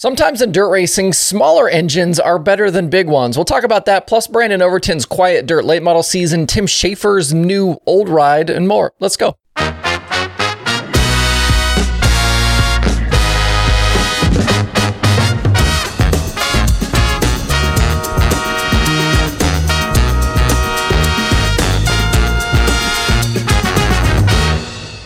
Sometimes in dirt racing, smaller engines are better than big ones. We'll talk about that, plus Brandon Overton's quiet dirt late model season, Tim Shaffer's new old ride, and more. Let's go.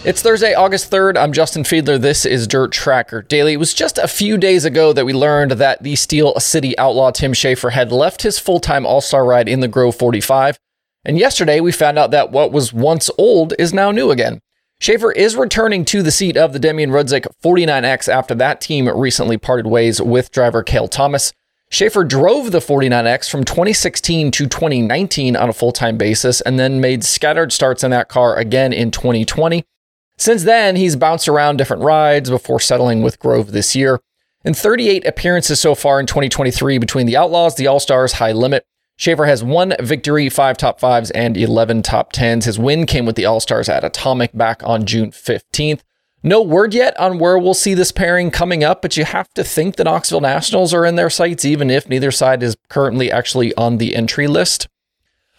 It's Thursday, August 3rd. I'm Justin Fiedler. This is Dirtrackr Daily. It was just a few days ago that we learned that the Steel City outlaw Tim Shaffer had left his full time All Star ride in the Grove 45. And yesterday we found out that what was once old is now new again. Shaffer is returning to the seat of the Demian Rudzik 49X after that team recently parted ways with driver Cale Thomas. Shaffer drove the 49X from 2016 to 2019 on a full time basis and then made scattered starts in that car again in 2020. Since then, he's bounced around different rides before settling with Grove this year. In 38 appearances so far in 2023 between the Outlaws, the All Stars, High Limit, Shaffer has one victory, five top fives, and 11 top tens. His win came with the All Stars at Atomic back on June 15th. No word yet on where we'll see this pairing coming up, but you have to think the Knoxville Nationals are in their sights, even if neither side is currently actually on the entry list.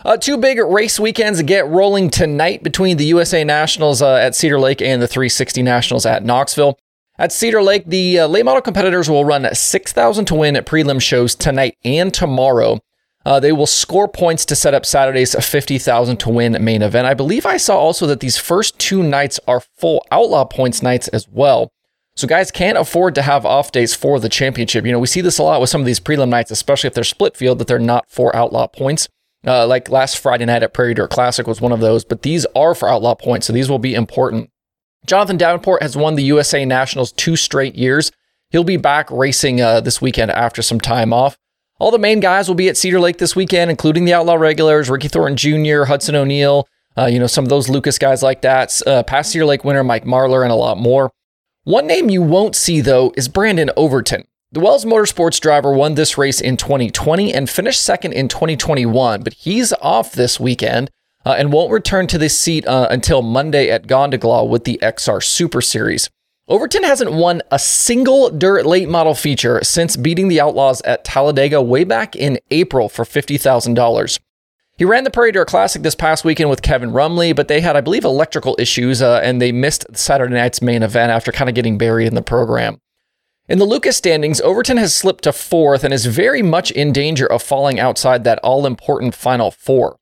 Uh, two big race weekends get rolling tonight between the USA Nationals uh, at Cedar Lake and the 360 Nationals at Knoxville. At Cedar Lake, the uh, late model competitors will run 6,000 to win at prelim shows tonight and tomorrow. Uh, they will score points to set up Saturday's 50,000 to win main event. I believe I saw also that these first two nights are full outlaw points nights as well. So guys can't afford to have off days for the championship. You know, we see this a lot with some of these prelim nights, especially if they're split field, that they're not for outlaw points. Uh, like last Friday night at Prairie Dirt Classic was one of those, but these are for outlaw points, so these will be important. Jonathan Davenport has won the USA Nationals two straight years. He'll be back racing uh, this weekend after some time off. All the main guys will be at Cedar Lake this weekend, including the Outlaw regulars, Ricky Thornton Jr., Hudson O'Neill, uh, you know, some of those Lucas guys like that, uh, past Cedar Lake winner Mike Marlar, and a lot more. One name you won't see, though, is Brandon Overton. The Wells Motorsports driver won this race in 2020 and finished second in 2021, but he's off this weekend uh, and won't return to this seat uh, until Monday at Gondeglaw with the XR Super Series. Overton hasn't won a single dirt late model feature since beating the Outlaws at Talladega way back in April for $50,000. He ran the Prairie Dirt Classic this past weekend with Kevin Rumley, but they had, I believe, electrical issues uh, and they missed Saturday night's main event after kind of getting buried in the program. In the Lucas standings, Overton has slipped to fourth and is very much in danger of falling outside that all important final four.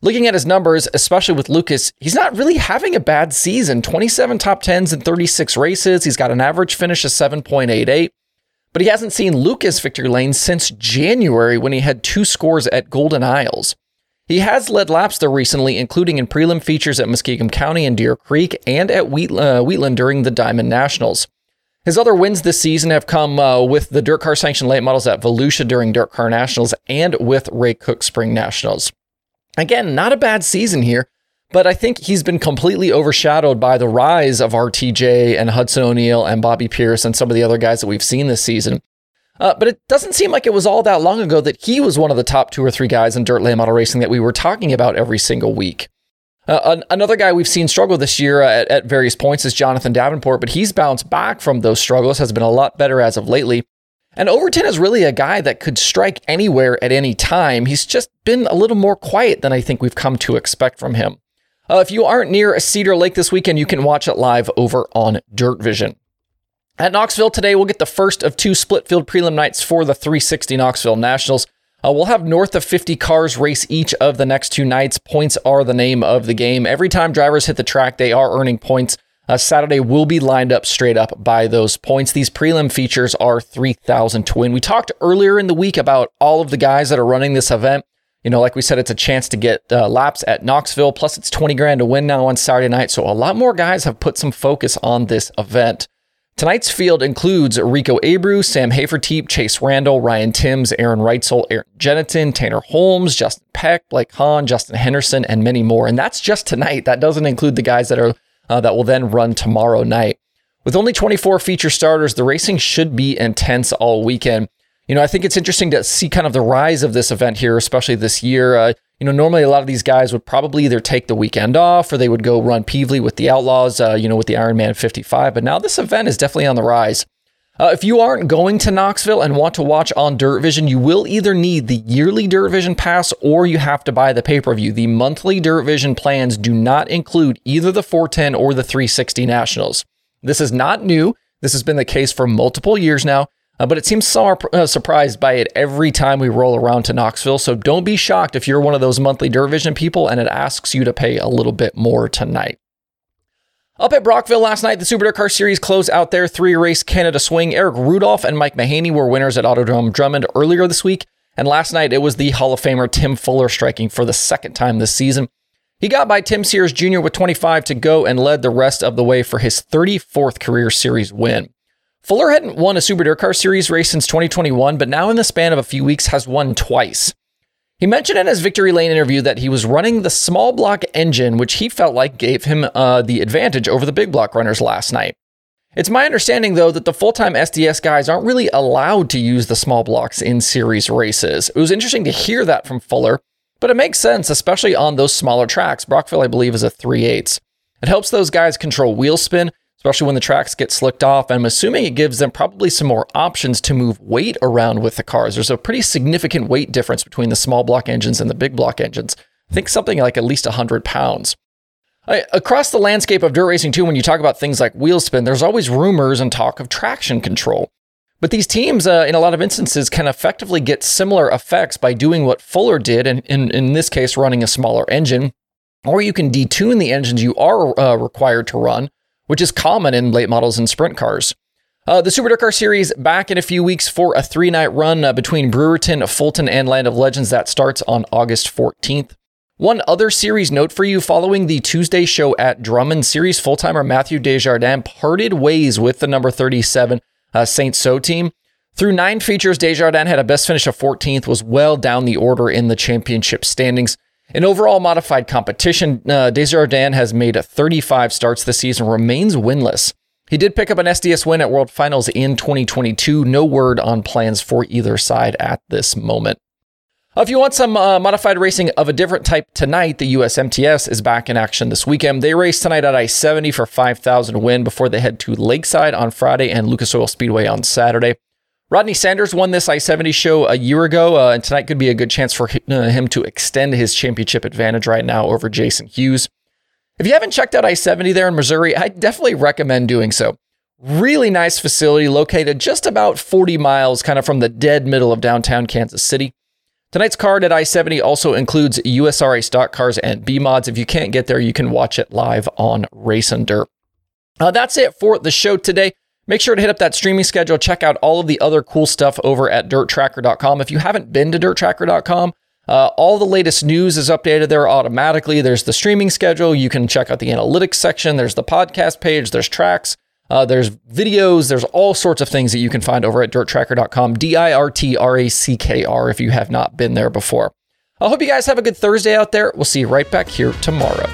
Looking at his numbers, especially with Lucas, he's not really having a bad season 27 top 10s in 36 races. He's got an average finish of 7.88, but he hasn't seen Lucas victory lane since January when he had two scores at Golden Isles. He has led laps though recently, including in prelim features at Muskegon County and Deer Creek and at Wheat, uh, Wheatland during the Diamond Nationals. His other wins this season have come uh, with the Dirt Car Sanctioned late models at Volusia during Dirt Car Nationals and with Ray Cook Spring Nationals. Again, not a bad season here, but I think he's been completely overshadowed by the rise of RTJ and Hudson O'Neill and Bobby Pierce and some of the other guys that we've seen this season. Uh, but it doesn't seem like it was all that long ago that he was one of the top two or three guys in dirt late model racing that we were talking about every single week. Uh, an- another guy we've seen struggle this year at, at various points is Jonathan Davenport, but he's bounced back from those struggles, has been a lot better as of lately. And Overton is really a guy that could strike anywhere at any time. He's just been a little more quiet than I think we've come to expect from him. Uh, if you aren't near Cedar Lake this weekend, you can watch it live over on Dirt Vision. At Knoxville today, we'll get the first of two split field prelim nights for the 360 Knoxville Nationals. Uh, we'll have north of 50 cars race each of the next two nights. Points are the name of the game. Every time drivers hit the track, they are earning points. Uh, Saturday will be lined up straight up by those points. These prelim features are 3,000 to win. We talked earlier in the week about all of the guys that are running this event. You know, like we said, it's a chance to get uh, laps at Knoxville. Plus, it's 20 grand to win now on Saturday night. So, a lot more guys have put some focus on this event. Tonight's field includes Rico Abreu, Sam Hafertepe, Chase Randall, Ryan Timms, Aaron Reutzel, Aaron Jennington, Tanner Holmes, Justin Peck, Blake Hahn, Justin Henderson, and many more. And that's just tonight. That doesn't include the guys that are uh, that will then run tomorrow night. With only 24 feature starters, the racing should be intense all weekend. You know, I think it's interesting to see kind of the rise of this event here, especially this year. Uh, you know, normally a lot of these guys would probably either take the weekend off or they would go run Pevely with the Outlaws, uh, you know, with the Ironman 55. But now this event is definitely on the rise. Uh, if you aren't going to Knoxville and want to watch on Dirt Vision, you will either need the yearly Dirt Vision pass or you have to buy the pay per view. The monthly Dirt Vision plans do not include either the 410 or the 360 Nationals. This is not new. This has been the case for multiple years now, uh, but it seems some uh, surprised by it every time we roll around to Knoxville. So don't be shocked if you're one of those monthly Dirt Vision people and it asks you to pay a little bit more tonight. Up at Brockville last night, the Super Car Series closed out their three race Canada swing. Erick Rudolph and Mike Mahaney were winners at Autodrome Drummond earlier this week. And last night, it was the Hall of Famer Tim Fuller striking for the second time this season. He got by Tim Sears Jr. with 25 to go and led the rest of the way for his 34th career series win. Fuller hadn't won a Super Dirt Car Series race since 2021, but now in the span of a few weeks has won twice. He mentioned in his Victory Lane interview that he was running the small block engine, which he felt like gave him uh, the advantage over the big block runners last night. It's my understanding, though, that the full time SDS guys aren't really allowed to use the small blocks in series races. It was interesting to hear that from Fuller, but it makes sense, especially on those smaller tracks. Brockville, I believe, is a 3 8 It helps those guys control wheel spin, especially when the tracks get slicked off. I'm assuming it gives them probably some more options to move weight around with the cars. There's a pretty significant weight difference between the small block engines and the big block engines. I think something like at least 100 pounds. Across the landscape of dirt racing, too, when you talk about things like wheel spin, there's always rumors and talk of traction control. But these teams, uh, in a lot of instances, can effectively get similar effects by doing what Fuller did, and in, in this case, running a smaller engine. Or you can detune the engines you are uh, required to run which is common in late models and sprint cars. Uh, the Super Dirt Car Series back in a few weeks for a three night run uh, between Brewerton, Fulton, and Land of Legends that starts on August 14th. One other series note for you following the Tuesday show at Drummond, series full timer Matthew Desjardins parted ways with the number 37 uh, Saint So team. Through nine features, Desjardins had a best finish of 14th, was well down the order in the championship standings. In overall modified competition, uh, Desjardins has made 35 starts this season, remains winless. He did pick up an SDS win at World Finals in 2022. No word on plans for either side at this moment. If you want some uh, modified racing of a different type tonight, the USMTS is back in action this weekend. They race tonight at I 70 for 5,000 win before they head to Lakeside on Friday and Lucas Oil Speedway on Saturday. Rodney Sanders won this I 70 show a year ago, uh, and tonight could be a good chance for uh, him to extend his championship advantage right now over Jason Hughes. If you haven't checked out I 70 there in Missouri, I definitely recommend doing so. Really nice facility located just about 40 miles kind of from the dead middle of downtown Kansas City. Tonight's card at I 70 also includes USRA stock cars and B mods. If you can't get there, you can watch it live on Race and Dirt. Uh, that's it for the show today. Make sure to hit up that streaming schedule. Check out all of the other cool stuff over at dirtrackr.com. If you haven't been to dirtrackr.com, uh, all the latest news is updated there automatically. There's the streaming schedule. You can check out the analytics section. There's the podcast page. There's tracks. Uh, there's videos. There's all sorts of things that you can find over at dirtrackr.com. D I R T R A C K R if you have not been there before. I hope you guys have a good Thursday out there. We'll see you right back here tomorrow.